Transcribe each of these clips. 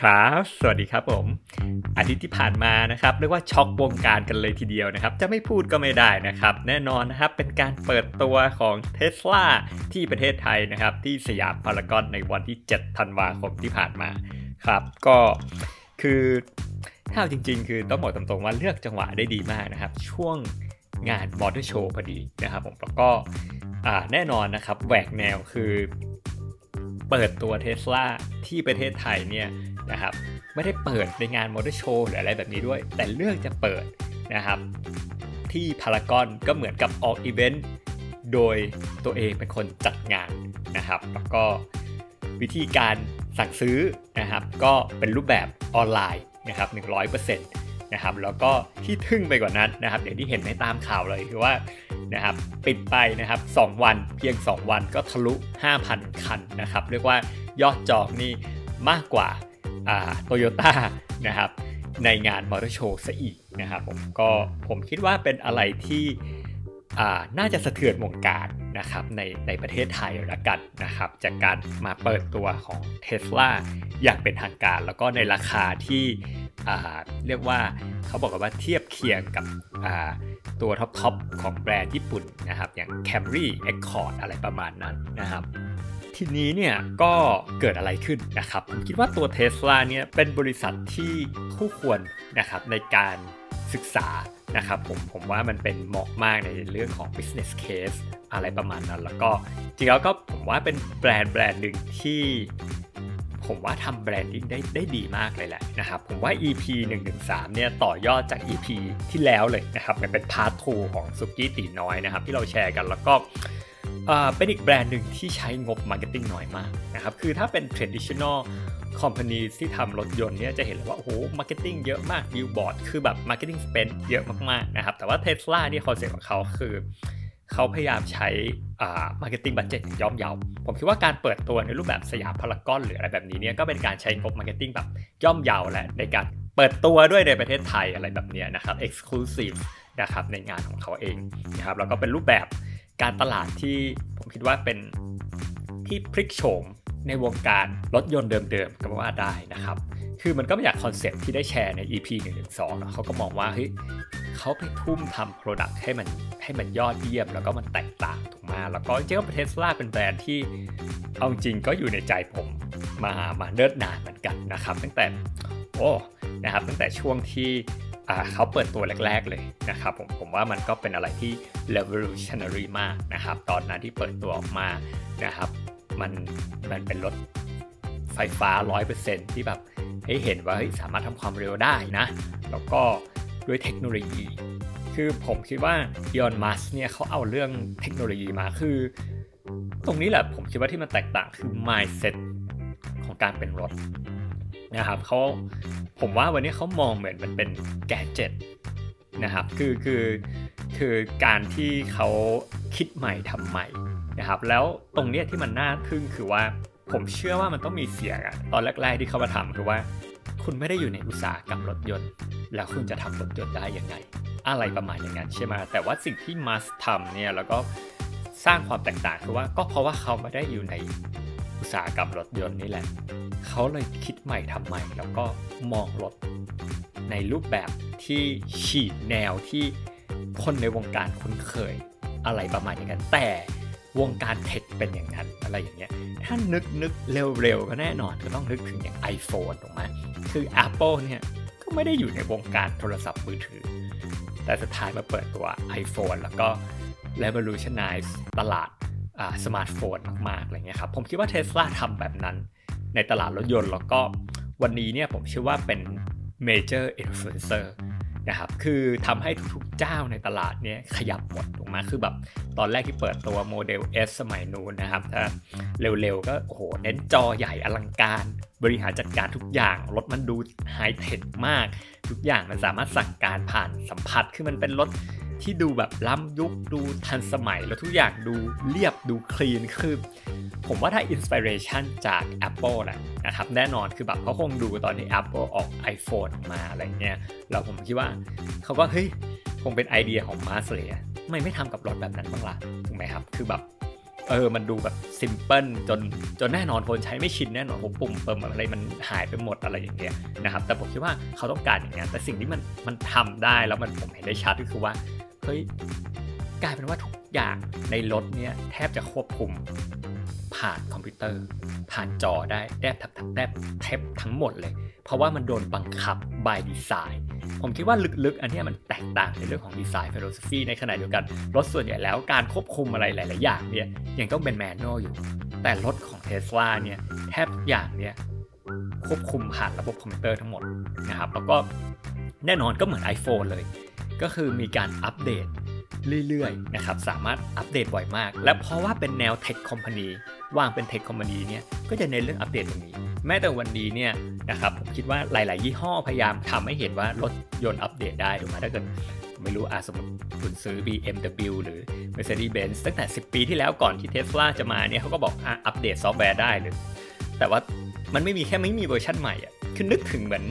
ครับ สวัสดีครับผม อาทิตย์ที่ผ่านมานะครับเรียกว่าช็อกวงการกันเลยทีเดียวนะครับ จะไม่พูดก็ไม่ได้นะครับ แน่นอนนะครับ เป็นการเปิดตัวของ t ส l a ที่ประเทศไทยนะครับ ที่สยามพารากอนในวันที่ 7 ธันวาคมที่ผ่านมาครับ ก็คือถ้าจริง ๆ คือต้องบอกตรงๆว่าเลือกจังหวะได้ดีมากนะครับ ช่วงงานมอเตอร์โชว์พอดีนะครับผมแล้วก็แน่นอนนะครับแหวกแนวคือเปิดตัวเทสลาที่ประเทศไทยเนี่ย นะครับไม่ได้เปิดในงานมอเตอร์โชว์หรืออะไรแบบนี้ด้วย แต่เลือกจะเปิดนะครับที่พารากอนก็เหมือนกับออกอีเวนต์โดยตัวเองเป็นคนจัดงานนะครับ แล้วก็วิธีการสั่งซื้อนะครับ ก็เป็นรูปแบบออนไลน์นะครับ 100%นะครับแล้วก็ที่ทึ่งไปกว่านั้นนะครับอย่างที่เห็นในตามข่าวเลยคือว่านะครับปิดไปนะครับ 2 วันเพียง 2 วันก็ทะลุ 5,000 คันนะครับ เรียกว่ายอดจองนี่มากกว่า โตโยต้านะครับในงานมอเตอร์โชว์ซะอีกนะครับผมก็ผมคิดว่าเป็นอะไรที่น่าจะสะเทือนวงการนะครับในในประเทศไทยละกันนะครับ จากการมาเปิดตัวของเท s l a อย่างเป็นทางการ แล้วก็ในราคาที่เรียกว่าเขาบอกว่าเทียบเคียงกับตัวท็อปๆของแบรนด์ญี่ปุ่นนะครับอย่าง Camry Accord อะไรประมาณนั้นนะครับ ทีนี้เนี่ยก็เกิดอะไรขึ้นนะครับ ผมคิดว่าตัวเท s l a เนี่ยเป็นบริษัทที่คู่ควรนะครับในการศึกษานะครับผมผมว่ามันเป็นเหมาะมากในเรื่องของ business case อะไรประมาณนั้น แล้วก็จริงแล้วก็ผมว่าเป็นแบรนด์แบรนด์หนึ่งที่ผมว่าทำ branding ได้ได้ดีมากเลยแหละนะครับ ผมว่า EP 113 เนี่ยต่อยอดจาก EP ที่แล้วเลยนะครับ มันเป็น part 2 ของสุกี้ตีน้อยนะครับ ที่เราแชร์กันแล้วก็ เป็นอีกแบรนด์หนึ่งที่ใช้งบ marketing น้อยมากนะครับ คือถ้าเป็น traditional company ที่ทำรถยนต์เนี่ยจะเห็นเลยว่าโอ้โห marketing เยอะมากบิลบอร์ดคือแบบ marketing spend เยอะมากๆนะครับ แต่ว่าเทสลาเนี่ยคอนเซ็ปต์ของเขาคือเขาพยายามใช้ marketing budget ย่อมเยาผมคิดว่าการเปิดตัวในรูปแบบสยามพารากอนหรืออะไรแบบนี้เนี่ยก็เป็นการใช้งบ marketing แบบย่อมเยาแหละในการเปิดตัวด้วยในประเทศไทยอะไรแบบนี้นะครับ exclusive นะครับในงานของเขาเองนะครับแล้วก็เป็นรูปแบบ การตลาดที่ผมคิดว่าเป็นที่พลิกโฉมในวงการรถยนต์เดิมๆก็ว่าได้นะครับ คือมันก็มาจากคอนเซ็ปต์ที่ได้แชร์ใน EP 1 1 2นะเขาก็มองว่าเฮ้ยเขาไปทุ่มทำ product ให้มันให้มันยอดเยี่ยม แล้วก็มันแตกต่างถูกมา แล้วก็จริงๆเทสลาเป็นแบรนด์ที่เอาจริงก็อยู่ในใจผมมามาเนิ่นนานเหมือนกันนะครับ ตั้งแต่โอ้นะครับตั้งแต่ช่วงที่ เขาเปิดตัวแรก ๆ เลยนะครับผมผมว่ามันก็เป็นอะไรที่ revolutionary มากนะครับ ตอนนั้นที่เปิดตัวออกมานะครับ มันมันเป็นรถไฟฟ้า 100%ที่แบบให้เห็นว่าสามารถทำความเร็วได้นะ แล้วก็ด้วยเทคโนโลยี คือผมคิดว่าอีออนมัสเนี่ยเขาเอาเรื่องเทคโนโลยีมาคือ ตรงนี้แหละผมคิดว่าที่มันแตกต่างคือ mindset ของการเป็นรถ นะครับเขาผมว่าวันนี้เขามองเหมือนมันเป็นแกจิตนะครับคือคือคือการที่เขาคิดใหม่ทำใหม่นะครับแล้วตรงเนี้ยที่มันน่าทึ่งคือว่าผมเชื่อว่ามันต้องมีเสียงอะตอนแรกๆที่เขามาทำคือว่า คุณไม่ได้อยู่ในอุตสาหกรรมรถยนต์ แล้วคุณจะทำรถยนต์ได้ยังไง อะไรประมาณอย่างนั้นใช่ไหมแต่ว่าสิ่งที่มัสทำเนี่ยแล้วก็สร้างความแตกต่างคือว่าก็เพราะว่าเขาไม่ได้อยู่ใน อุตสาหกรรมรถยนต์นี่แหละ เขาเลยคิดใหม่ทำใหม่ แล้วก็มองรถ ในรูปแบบที่ฉีดแนวที่คนในวงการคุ้นเคยอะไรประมาณอย่างนั้นแต่วงการเทคเป็นอย่างนั้นอะไรอย่างเงี้ย ถ้านึกนึกเร็วๆ ก็แน่นอนก็ต้องนึกถึงอย่าง iPhone ถูกไหมคือ Apple เนี่ย ก็ไม่ได้อยู่ในวงการโทรศัพท์มือถือ แต่สุดท้ายมาเปิดตัว iPhone แล้วก็ revolutionize ตลาด สมาร์ทโฟนมากๆอะไรเงี้ยครับผมคิดว่าเทสลาทำแบบนั้นในตลาดรถยนต์แล้วก็วันนี้เนี่ยผมเชื่อว่าเป็น major influencer นะครับคือทำให้ทุกๆเจ้าในตลาดเนี่ยขยับหมดถูกไหมคือแบบตอนแรกที่เปิดตัวโมเดล S สมัยนู้นนะครับเร็วๆก็โอ้โหเน้นจอใหญ่อลังการ บริหารจัดการทุกอย่าง รถมันดูไฮเทคมาก ทุกอย่างมันสามารถสั่งการผ่านสัมผัสคือมันเป็นรถ ที่ดูแบบล้ำยุคดูทันสมัยแล้วทุกอย่างดูเรียบดู clean คือผมว่าถ้า inspiration จาก Apple นะนะครับแน่นอนคือแบบเขาคงดูตอนที่ Apple ออก iPhone มาอะไรเงี้ยแล้วผมคิดว่าเขาก็เฮ้ยคงเป็นไอเดียของมัสก์เลยไม่ไม่ทำกับรถแบบนั้นบ้างล่ะถูกไหมครับ คือแบบเออ มันดูแบบ simple จนจนแน่นอนคนใช้ไม่ชินแน่นอนผมปุ่มเปิมอะไรมันหายไปหมดอะไรอย่างเงี้ยนะครับ แต่ผมคิดว่าเขาต้องการอย่างเงี้ยแต่สิ่งที่มันมันทำได้แล้วมันผมเห็นได้ชัดก็คือว่า เฮ้ยกลายเป็นว่าทุกอย่างในรถเนี่ยแทบจะควบคุมผ่านคอมพิวเตอร์ ผ่านจอได้แทบทับแทบแทบทั้งหมดเลย เพราะว่ามันโดนบังคับ by design ผมคิดว่าลึกๆ อันนี้มันแตกต่างในเรื่องของดีไซน์ฟิโลสฟีในขณะเดียวกัน รถส่วนใหญ่แล้วการควบคุมอะไรหลาย ๆ อย่างเนี่ยยังต้องเป็นแมนนวลอยู่ แต่รถของเทสลาเนี่ยแทบทุกอย่างเนี่ยควบคุมผ่านระบบคอมพิวเตอร์ทั้งหมดนะครับแล้วก็แน่นอนก็เหมือน iPhone เลย ก็คือมีการอัปเดตเรื่อยๆนะครับสามารถอัปเดตบ่อยมาก และเพราะว่าเป็นแนวเทคคอมพานีวางเป็นเทคคอมพานีเนี่ยก็จะเน้นเรื่องอัปเดตตรงนี้ แม้แต่วันนี้เนี่ยนะครับผมคิดว่าหลาย ๆ ยี่ห้อพยายามทำให้เห็นว่ารถยนต์อัปเดตได้ถูกไหมถ้าเกิดไม่รู้อาสมมติคุณซื้อ BMW หรือ Mercedes-Benz ตั้งแต่ 10 ปีที่แล้วก่อนที่ Tesla จะมาเนี่ยเขาก็บอกออัปเดตซอฟต์แวร์ได้เลยแต่ว่ามันไม่มีแค่ไม่มีเวอร์ชันใหม่อะคือนึกถึงเหมือน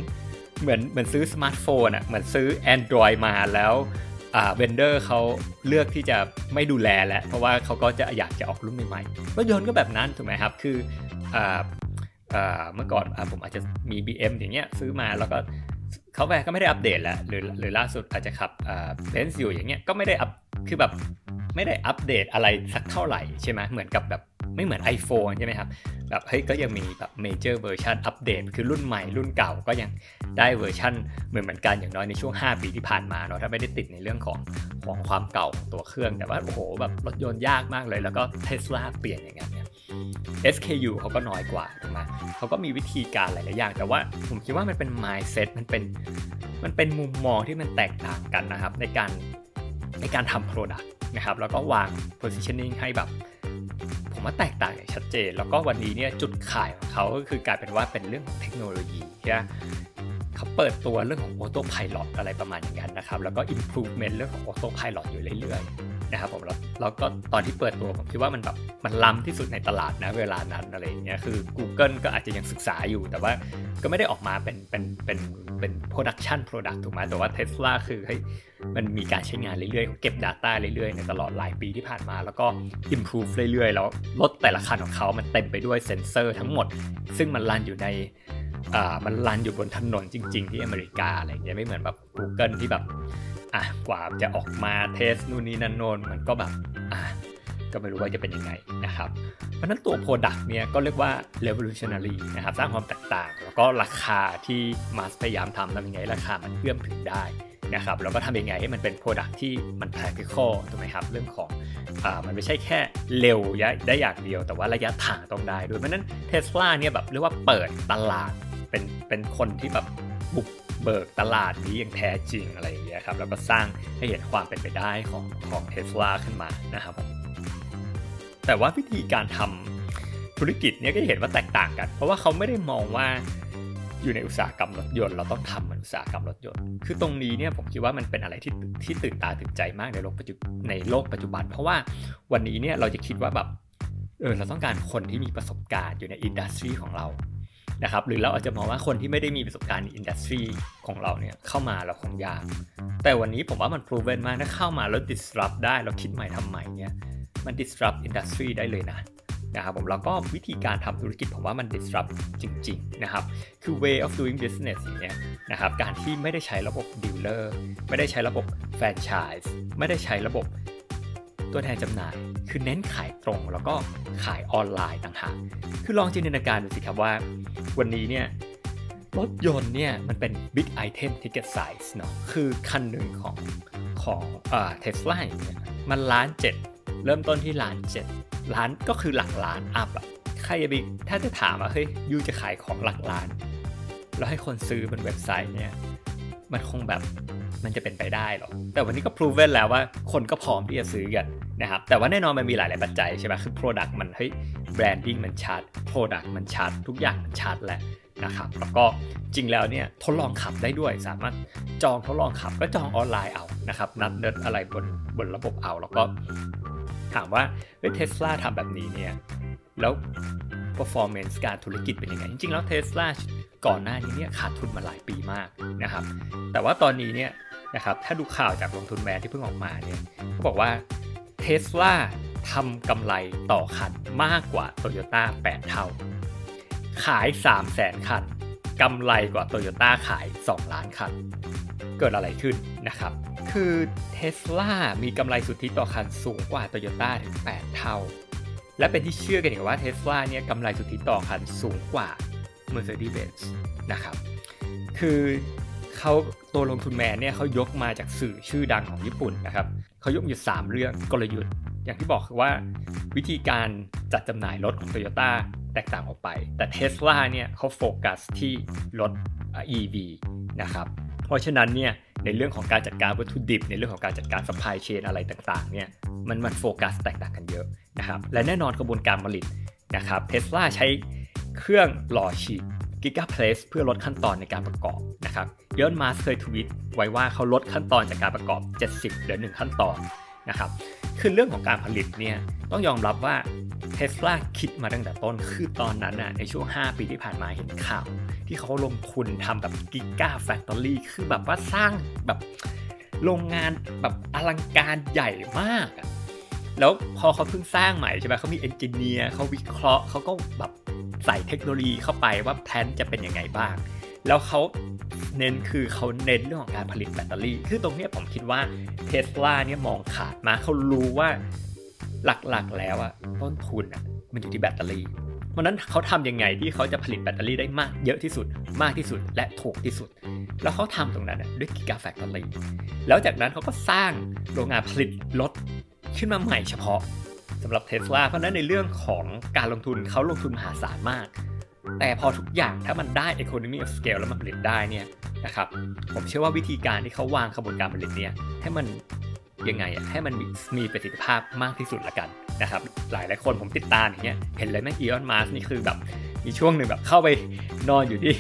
เหมือนเหมือนซื้อสมาร์ทโฟนอะเหมือนซื้อ Android มาแล้วอ่า vendor เขาเลือกที่จะไม่ดูแลแล้ว เพราะว่าเขาก็จะอยากจะออกรุ่นใหม่ๆรถยนต์ก็แบบนั้นถูกไหมครับ คืออ่าเมื่อก่อนอผมอาจจะมี BM อย่างเงี้ยซื้อมาแล้วก็ เขาแก็ไม่ได้อัปเดตแล้วหรือหรือล่าสุดอาจจะขับเบนซ์อยู่อย่างเงี้ยก็ไม่ได้อัปคือแบบไม่ได้อัปเดตอะไรสักเท่าไหร่ใช่ไหมเหมือนกับแบบไม่เหมือน iPhone ใช่ไหมครับแบบเฮ้ยก็ยังมีแบบ major version update คือรุ่นใหม่รุ่นเก่าก็ยังได้เวอร์ชันเหมือนเหมือนกันอย่างน้อยในช่วง 5 ปีที่ผ่านมาเนาะถ้าไม่ได้ติดในเรื่องของของความเก่าตัวเครื่องแต่ว่าโอ้โหแบบรถยนต์ยากมากเลย แล้วก็เทสลาเปลี่ยนอย่างเงี้ย SKU เขาก็น้อยกว่าถูกไหมเขาก็มีวิธีการหลายๆอย่าง แต่ว่าผมคิดว่ามันเป็น mindset มันเป็นมันเป็นมุมมองที่มันแตกต่างกันนะครับ ในการในการทำ product นะครับแล้วก็วาง positioning ให้แบบ ผมว่าแตกต่างอย่างชัดเจน แล้วก็วันนี้เนี่ยจุดขายของเขาก็คือกลายเป็นว่าเป็นเรื่องของเทคโนโลยีใช่ไหมเขาเปิดตัวเรื่องของ auto pilot อะไรประมาณอย่างนั้นนะครับ แล้วก็ improvement เรื่องของ auto pilot อยู่เรื่อยๆ นะครับผมแล้วแล้วก็ตอนที่เปิดตัวผมคิดว่ามันแบบมันล้ำที่สุดในตลาดนะเวลานั้นอะไรอย่างเงี้ยคือ Google ก็อาจจะยังศึกษาอยู่ แต่ว่าก็ไม่ได้ออกมาเป็นเป็นเป็นเป็น production product ถูกไหมแต่ว่า Tesla คือให้ยมันมีการใช้งานเรื่อยๆเก็บ Data เรื่อยๆในตลอดหลายปีที่ผ่านมา แล้วก็ improve เรื่อยๆ แล้วรถแต่ละคันของเขามันเต็มไปด้วยเซ็นเซอร์ทั้งหมด ซึ่งมันรันอยู่ในอ่ามันรันอยู่บนถนนจริง ๆ ที่อเมริกาอะไรอย่างเงี้ยไม่เหมือนแบบ Google ที่แบบ อะกว่าจะออกมาเทสนู่นนี่นั่นโนนมันก็แบบอะก็ไม่รู้ว่าจะเป็นยังไงนะครับ เพราะนั้นตัว Product เนี่ยก็เรียกว่า revolutionary นะครับสร้างความแตกต่าง แล้วก็ราคาที่มาสพยายามทำทำยังไงราคามันเอื้อมถึงได้นะครับแล้วก็ทำยังไงให้มันเป็น Product ที่มัน practical ถูกไหมครับ เรื่องของอ่ามันไม่ใช่แค่เร็วได้อย่างเดียว แต่ว่าระยะทางต้องได้ด้วยเพราะนั้นเทสลาเนี่ยแบบเรียกว่าเปิดตลาดเป็นเป็นคนที่แบบบุก เบิกตลาดนี้อย่างแท้จริงอะไรอย่างเงี้ยครับแล้วก็สร้างให้เห็นความเป็นไปได้ของของเทสลาขึ้นมานะครับ แต่ว่าวิธีการทำธุรกิจเนี่ยก็เห็นว่าแตกต่างกัน เพราะว่าเขาไม่ได้มองว่าอยู่ในอุตสาหกรรมรถยนต์เราต้องทำมันอุตสาหกรรมรถยนต์ คือตรงนี้เนี่ยผมคิดว่ามันเป็นอะไรที่ที่ตื่นตาตื่นใจมากในโลกปัจจุในโลกปัจจุบัน เพราะว่าวันนี้เนี่ยเราจะคิดว่าแบบเออเราต้องการคนที่มีประสบการณ์อยู่ในอินดัสทรีของเรา นะครับหรือเราอาจจะมองว่าคนที่ไม่ได้มีประสบการณ์อินดัสทรีของเราเนี่ยเข้ามาเราคงยาก แต่วันนี้ผมว่ามัน proven มากถ้าเข้ามาแล้ว disrupt ได้เราคิดใหม่ทำใหม่เนี่ยมัน disrupt industry ได้เลยนะนะครับผมแล้วก็วิธีการทำธุรกิจผมว่ามัน disrupt จริง ๆ นะครับ คือ way of doing business อย่างเงี้ยนะครับการที่ไม่ได้ใช้ระบบ dealer ไม่ได้ใช้ระบบ franchise ไม่ได้ใช้ระบบ ตัวแทนจำหน่าย คือเน้นขายตรงแล้วก็ขายออนไลน์ต่างหากคือลองจินตนาการดูสิครับว่า วันนี้เนี่ยรถยนต์เนี่ยมันเป็น big item ticket size เนาะคือคันหนึ่งของของอ่าเทสลาเนี่ยมันล้านเจ็ดเริ่มต้นที่ล้านเจ็ดล้านก็คือหลักล้านอัพอะใครจะไปถ้าจะถามว่าเฮ้ยยูจะขายของหลักล้าน แล้วให้คนซื้อบนเว็บไซต์เนี่ย มันคงแบบมันจะเป็นไปได้หรอ แต่วันนี้ก็ proven แล้วว่าคนก็พร้อมที่จะซื้อกันนะครับ แต่ว่าแน่นอนมันมีหลาย ๆ ปัจจัยใช่ไหมคือ product มันเฮ้ย branding มันชัด product มันชัด ทุกอย่างมันชัดแหละนะครับ แล้วก็จริงแล้วเนี่ยทดลองขับได้ด้วย สามารถจองทดลองขับก็จองออนไลน์เอานะครับ นัดเดินอะไรบนบนระบบเอา แล้วก็ถามว่าเทสลาทำแบบนี้เนี่ย แล้ว performance การธุรกิจเป็นยังไง จริง ๆ แล้วเทสลา ก่อนหน้านี้เนี่ยขาดทุนมาหลายปีมากนะครับ แต่ว่าตอนนี้เนี่ยนะครับถ้าดูข่าวจากลงทุนแมนที่เพิ่งออกมาเนี่ยเขาบอกว่าเทสลาทำกำไรต่อคันมากกว่า t o y ยต้า8 เท่า ขาย 3 0 0แสนคันกำไรกว่า t o y ยต้าขาย 2 ล้านคัน เกิดอะไรขึ้นนะครับ คือเทสลามีกำไรสุทธิต่อคันสูงกว่า t o y ยต้าถึง 8 เท่า และเป็นที่เชื่อกันอย่างว่าเทสลาเนี่ยกำไรสุทธิต่อคันสูงกว่า Mercedes-Benz นะครับคือเขาตัวลงทุนแมนเนี่ยเขายกมาจากสื่อชื่อดังของญี่ปุ่นนะครับเขายกอยู่ 3 เรื่องกลยุทธ์ อย่างที่บอกคือว่าวิธีการจัดจำหน่ายรถของ Toyota แตกต่างออกไป แต่ Tesla เนี่ยเขาโฟกัสที่รถ EV นะครับเพราะฉะนั้นเนี่ยในเรื่องของการจัดการวัตถุดิบ ในเรื่องของการจัดการ supply chain อะไรต่างๆเนี่ยมันมันโฟกัสแตกต่างกันเยอะนะครับและแน่นอนกระบวนการผลิตนะครับเทสลาใช้ เครื่องหล่อฉีด Giga Press เพื่อลดขั้นตอนในการประกอบนะครับอีลอนมัสก์เคยทวิตไว้ว่าเขาลดขั้นตอนจากการประกอบ 70เหลือ1ขั้นตอนนะครับคือเรื่องของการผลิตเนี่ยต้องยอมรับว่าเทสลาคิดมาตั้งแต่ต้นคือตอนนั้นน่ะในช่วง 5 ปีที่ผ่านมาเห็นข่าว ที่เขาลงทุนทำแบบ Gigafactory คือแบบว่าสร้างแบบโรงงานแบบอลังการใหญ่มาก แล้วพอเขาเพิ่งสร้างใหม่ใช่ไหมเขามี engineer เขาวิเคราะห์เขาก็แบบใส่เทคโนโลยีเข้าไปว่าแพลนจะเป็นยังไงบ้าง แล้วเขาเน้นคือเขาเน้นเรื่องของการผลิตแบตเตอรี่ คือตรงนี้ผมคิดว่าเทสลาเนี่ยมองขาดมาเขารู้ว่าหลักๆแล้วอะต้นทุนอะมันอยู่ที่แบตเตอรี่เพราะนั้นเขาทำยังไงที่เขาจะผลิตแบตเตอรี่ได้มากเยอะที่สุด มากที่สุดและถูกที่สุด แล้วเขาทำตรงนั้นด้วยกิกาแฟคทอรี่แล้วจากนั้นเขาก็สร้างโรงงานผลิตรถ ขึ้นมาใหม่เฉพาะสำหรับเทสลาเพราะนั้นในเรื่องของการลงทุนเขาลงทุนมหาศาลมาก แต่พอทุกอย่างถ้ามันได้ economy of scale แล้วมันผลิตได้เนี่ยนะครับผมเชื่อว่าวิธีการที่เขาวางกระบวนการผลิตเนี่ยให้มันยังไงอะให้มันมีประสิทธิภาพมากที่สุดละกันนะครับหลายหลายคนผมติดตามอย่างเงี้ยเห็นเลยแม่อีออนมาสนี่คือแบบ มีช่วงหนึ่งแบบเข้าไปนอนอยู่ที่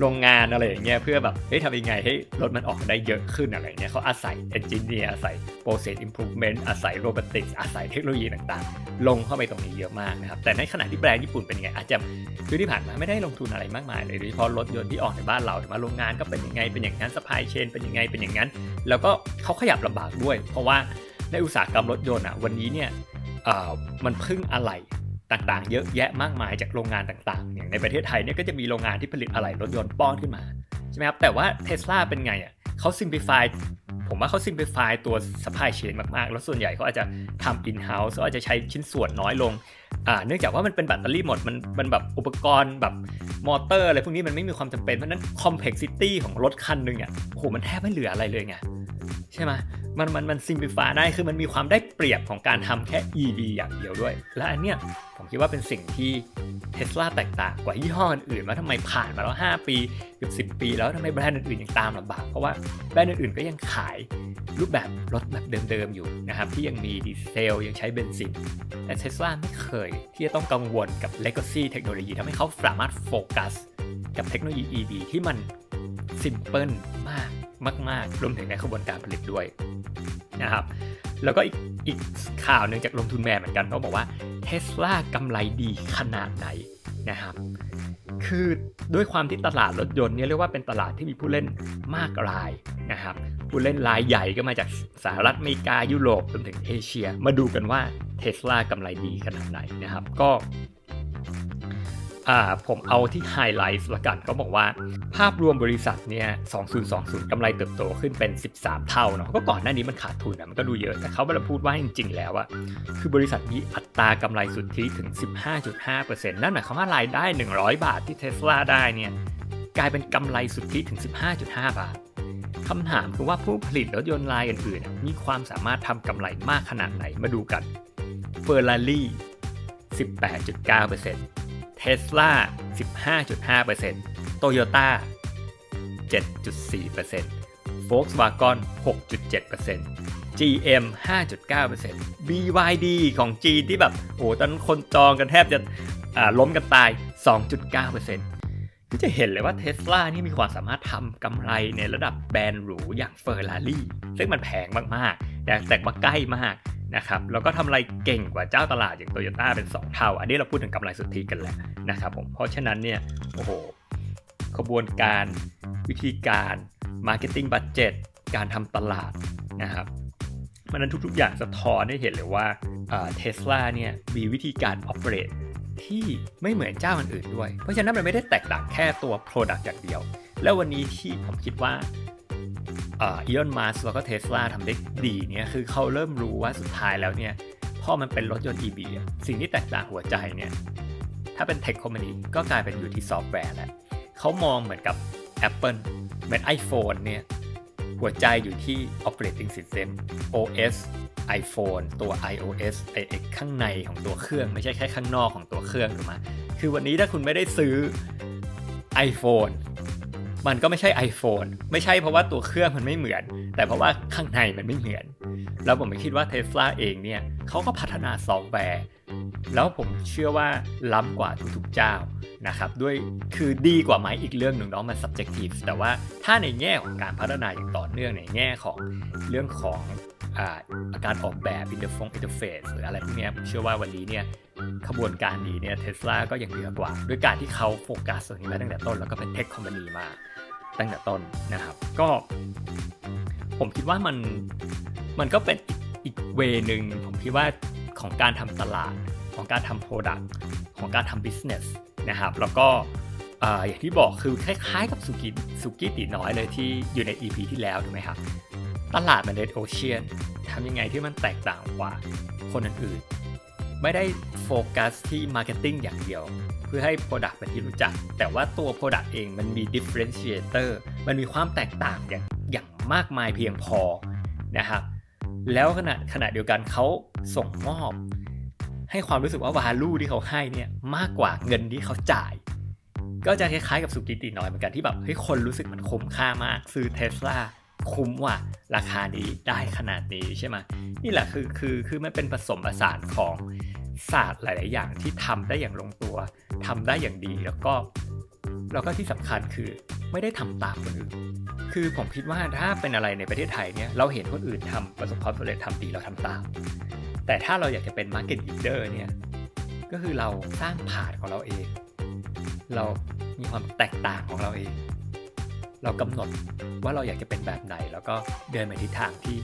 โรงงานอะไรอย่างเงี้ยเพื่อแบบเฮ้ยทำยังไงให้รถมันออกได้เยอะขึ้นอะไรเงี้ยเขาอาศัยเอนจิเนียร์อาศัย process improvement อาศัย robotics อาศัยเทคโนโลยีต่างๆ ลงเข้าไปตรงนี้เยอะมากนะครับแต่ในขณะที่แบรนด์ญี่ปุ่นเป็นยังไงอาจจะคือที่ผ่านมาไม่ได้ลงทุนอะไรมากมายเลยโดยเฉพาะรถยนต์ที่ออกในบ้านเราแต่มาโรงงานก็เป็นยังไงเป็นอย่างนั้น supply chain เป็นยังไงเป็นอย่างนั้น แล้วก็เขาขยับลำบากด้วย เพราะว่าในอุตสาหกรรมรถยนต์อะวันนี้เนี่ยมันพึ่งอะไหล่ ต่างๆ เยอะแยะมากมายจากโรงงานต่างๆ อย่างในประเทศไทยเนี่ยก็จะมีโรงงานที่ผลิตอะไหล่รถยนต์ป้อนขึ้นมาใช่ไหมครับแต่ว่าเทสลาเป็นไงอะเขา simplify ผมว่าเขา simplify ตัว supply chain มากๆ แล้วส่วนใหญ่เขาอาจจะทำ in house เขาอาจจะใช้ชิ้นส่วนน้อยลงอ่าเนื่องจากว่ามันเป็นแบตเตอรี่หมด มันมันแบบอุปกรณ์แบบมอเตอร์อะไรพวกนี้มันไม่มีความจำเป็น เพราะนั้น complexity ของรถคันหนึ่งอะโหมันแทบไม่เหลืออะไรเลยไงใช่ไหมมันมันมัน simplify ได้คือมันมีความได้เปรียบของการทำแค่ EV อย่างเดียวด้วย และอันเนี้ย คิดว่าเป็นสิ่งที่เทสลาแตกต่างกว่ายี่ห้ออื่นว่าทำไมผ่านมาแล้ว 5 ปีเกือบ10 ปีแล้วทำไมแบรนด์อื่นๆยังตามลำบาก เพราะว่าแบรนด์อื่นๆก็ยังขายรูปแบบรถแบบเดิมๆอยู่นะครับที่ยังมีดีเซลยังใช้เบนซินแต่เทสลาไม่เคยที่จะต้องกังวลกับ legacy เทคโนโลยีทำให้เขาสามารถโฟกัสกับเทคโนโลยี EV ที่มันซิมเพิลมากมาก ๆ รวมถึงในกระบวนการผลิตด้วย นะครับ แล้วก็อีกอีกข่าวหนึ่งจากลงทุนแมนเหมือนกันเขาบอกว่าเทสลากำไรดีขนาดไหนนะครับ คือด้วยความที่ตลาดรถยนต์เนี่ยเรียกว่าเป็นตลาดที่มีผู้เล่นมากรายนะครับ ผู้เล่นรายใหญ่ก็มาจากสหรัฐอเมริกายุโรปรวมถึงเอเชีย มาดูกันว่าเทสลากำไรดีขนาดไหนนะครับ ก็ ผมเอาที่ไฮไลท์ละกันก็บอกว่า ภาพรวมบริษัทเนี่ย2020กำไรเติบโตขึ้นเป็น 13 เท่าเนาะก็ก่อนหน้านี้มันขาดทุนอะมันก็ดูเยอะ แต่เขาไม่ได้พูดว่าจริงๆแล้วอะคือบริษัทมีอัตรากำไรสุทธิถึง 15.5%นั่นหมายความว่ารายได้ 100 บาทที่เทสลาได้เนี่ยกลายเป็นกำไรสุทธิถึง 15.5 บาทคำถามคือว่าผู้ผลิตรถยนต์รายอื่นๆมีความสามารถทำกำไรมากขนาดไหนมาดูกัน Ferrari 18.9% เทสลา15.5% Toyota 7.4% Volkswagen 6.7% GM 5.9% BYD ของจีนที่แบบโอ้ตอนคนจองกันแทบจะล้มกันตาย 2.9%ก็จะเห็นเลยว่าเทสลานี่มีความสามารถทำกำไรในระดับแบรนด์หรูอย่างเฟอร์รารี่ซึ่งมันแพงมากๆ แต่แต่ว่าใกล้มาก นะครับแล้วก็ทำไรเก่งกว่าเจ้าตลาดอย่างโตโยต้าเป็น 2 เท่า อันนี้เราพูดถึงกำไรสุทธิกันแหละนะครับผมเพราะฉะนั้นเนี่ยโอ้โหขบวนการวิธีการ Marketing Budget การทำตลาดนะครับมันนั้นทุกๆ อย่างสะท้อนให้เห็นเลยว่าเทสลาเนี่ยมีวิธีการ operate ที่ไม่เหมือนเจ้าอื่นด้วย เพราะฉะนั้นมันไม่ได้แตกต่างแค่ตัว Product อย่างเดียว แล้ววันนี้ที่ผมคิดว่า อีออนมาสแล้วก็เทสลาทำได้ดีเนี่ยคือเขาเริ่มรู้ว่าสุดท้ายแล้วเนี่ยพอมันเป็นรถยนต์ EV สิ่งที่แตกต่างหัวใจเนี่ยถ้าเป็นเทคคอมพานีก็กลายเป็นอยู่ที่ซอฟต์แวร์แหล้วเขามองเหมือนกับ Apple เหมือน iPhone เนี่ยหัวใจอยู่ที่ operating system OS iPhone ตัว iOS ไอข้างในของตัวเครื่องไม่ใช่แค่ข้างนอกของตัวเครื่องถูกไหมคือวันนี้ถ้าคุณไม่ได้ซื้อ iPhone มันก็ไม่ใช่ iPhone ไม่ใช่เพราะว่าตัวเครื่องมันไม่เหมือน แต่เพราะว่าข้างในมันไม่เหมือน แล้วผมคิดว่า Tesla เองเนี่ยเขาก็พัฒนาซอฟต์แวร์ แล้วผมเชื่อว่าล้ำกว่าทุกๆเจ้านะครับด้วยคือดีกว่าไหมอีกเรื่องหนึ่งเนาะมัน subjective แต่ว่าถ้าในแง่ของการพัฒนาอย่างต่อเนื่องในแง่ของเรื่องของอาการออกแบบ interface interface หรืออะไรพวกนี้ผมเชื่อว่าวันนี้เนี่ยกระบวนการนี้เนี่ยเทสลาก็ยังเหนือกว่า ด้วยการที่เขาโฟกัสตรงนี้มาตั้งแต่ต้น แล้วก็เป็น tech company มา ตั้งแต่ต้นนะครับ ก็ผมคิดว่ามันมันก็เป็นอีก way นึงผมคิดว่าของการทำตลาดของการทำ product ของการทำ business นะครับ แล้วก็อย่างที่บอกคือคล้ายๆกับสุกิสุกิตีน้อยเลยที่อยู่ใน EP ที่แล้วถูกไหมครับ ตลาดมัน red oceanทำยังไงที่มันแตกต่างกว่าคนอื่นๆ ไม่ได้โฟกัสที่ marketing อย่างเดียว เพื่อให้ Product เป็นที่รู้จัก แต่ว่าตัว Product เองมันมี differentiator มันมีความแตกต่างอย่างอย่างมากมายเพียงพอนะครับ แล้วขณะขณะเดียวกันเขาส่งมอบ ให้ความรู้สึกว่า value ที่เขาให้เนี่ยมากกว่าเงินที่เขาจ่าย ก็จะคล้ายๆกับสุกี้ตี๋น้อยเหมือนกันที่แบบให้คนรู้สึกมันคุ้มค่ามากซื้อเทสลาคุ้มว่าราคานี้ได้ขนาดนี้ใช่ไหมนี่แหละคือคือคือมันเป็นผสมผสานของ ศาสตร์หลาย ๆ อย่างที่ทำได้อย่างลงตัวทำได้อย่างดีแล้วก็แล้วก็ที่สำคัญคือไม่ได้ทำตามคนอื่น คือผมคิดว่าถ้าเป็นอะไรในประเทศไทยเนี่ยเราเห็นคนอื่นทำประสบความสำเร็จทำดีเราทำตาม แต่ถ้าเราอยากจะเป็น Market Leader เนี่ยก็คือเราสร้างผ่านของเราเอง เรามีความแตกต่างของเราเอง เรากำหนดว่าเราอยากจะเป็นแบบไหน แล้วก็เดินไปทิศทางที่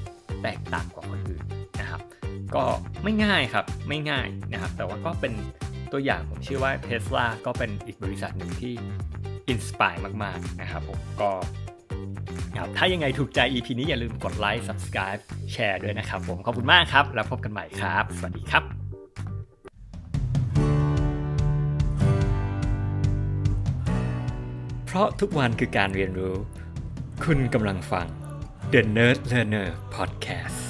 แตกต่างกว่าคนอื่นนะครับ ก็ไม่ง่ายครับไม่ง่ายนะครับ แต่ว่าก็เป็นตัวอย่างผมเชื่อว่า Tesla ก็เป็นอีกบริษัทหนึ่งที่ inspire มากๆนะครับผมก็ครับถ้ายังไงถูกใจ EP นี้อย่าลืมกดไลค์ Subscribe แชร์ด้วยนะครับผมขอบคุณมากครับ แล้วพบกันใหม่ครับ สวัสดีครับเพราะทุกวันคือการเรียนรู้ คุณกำลังฟัง The Nerd Learner Podcast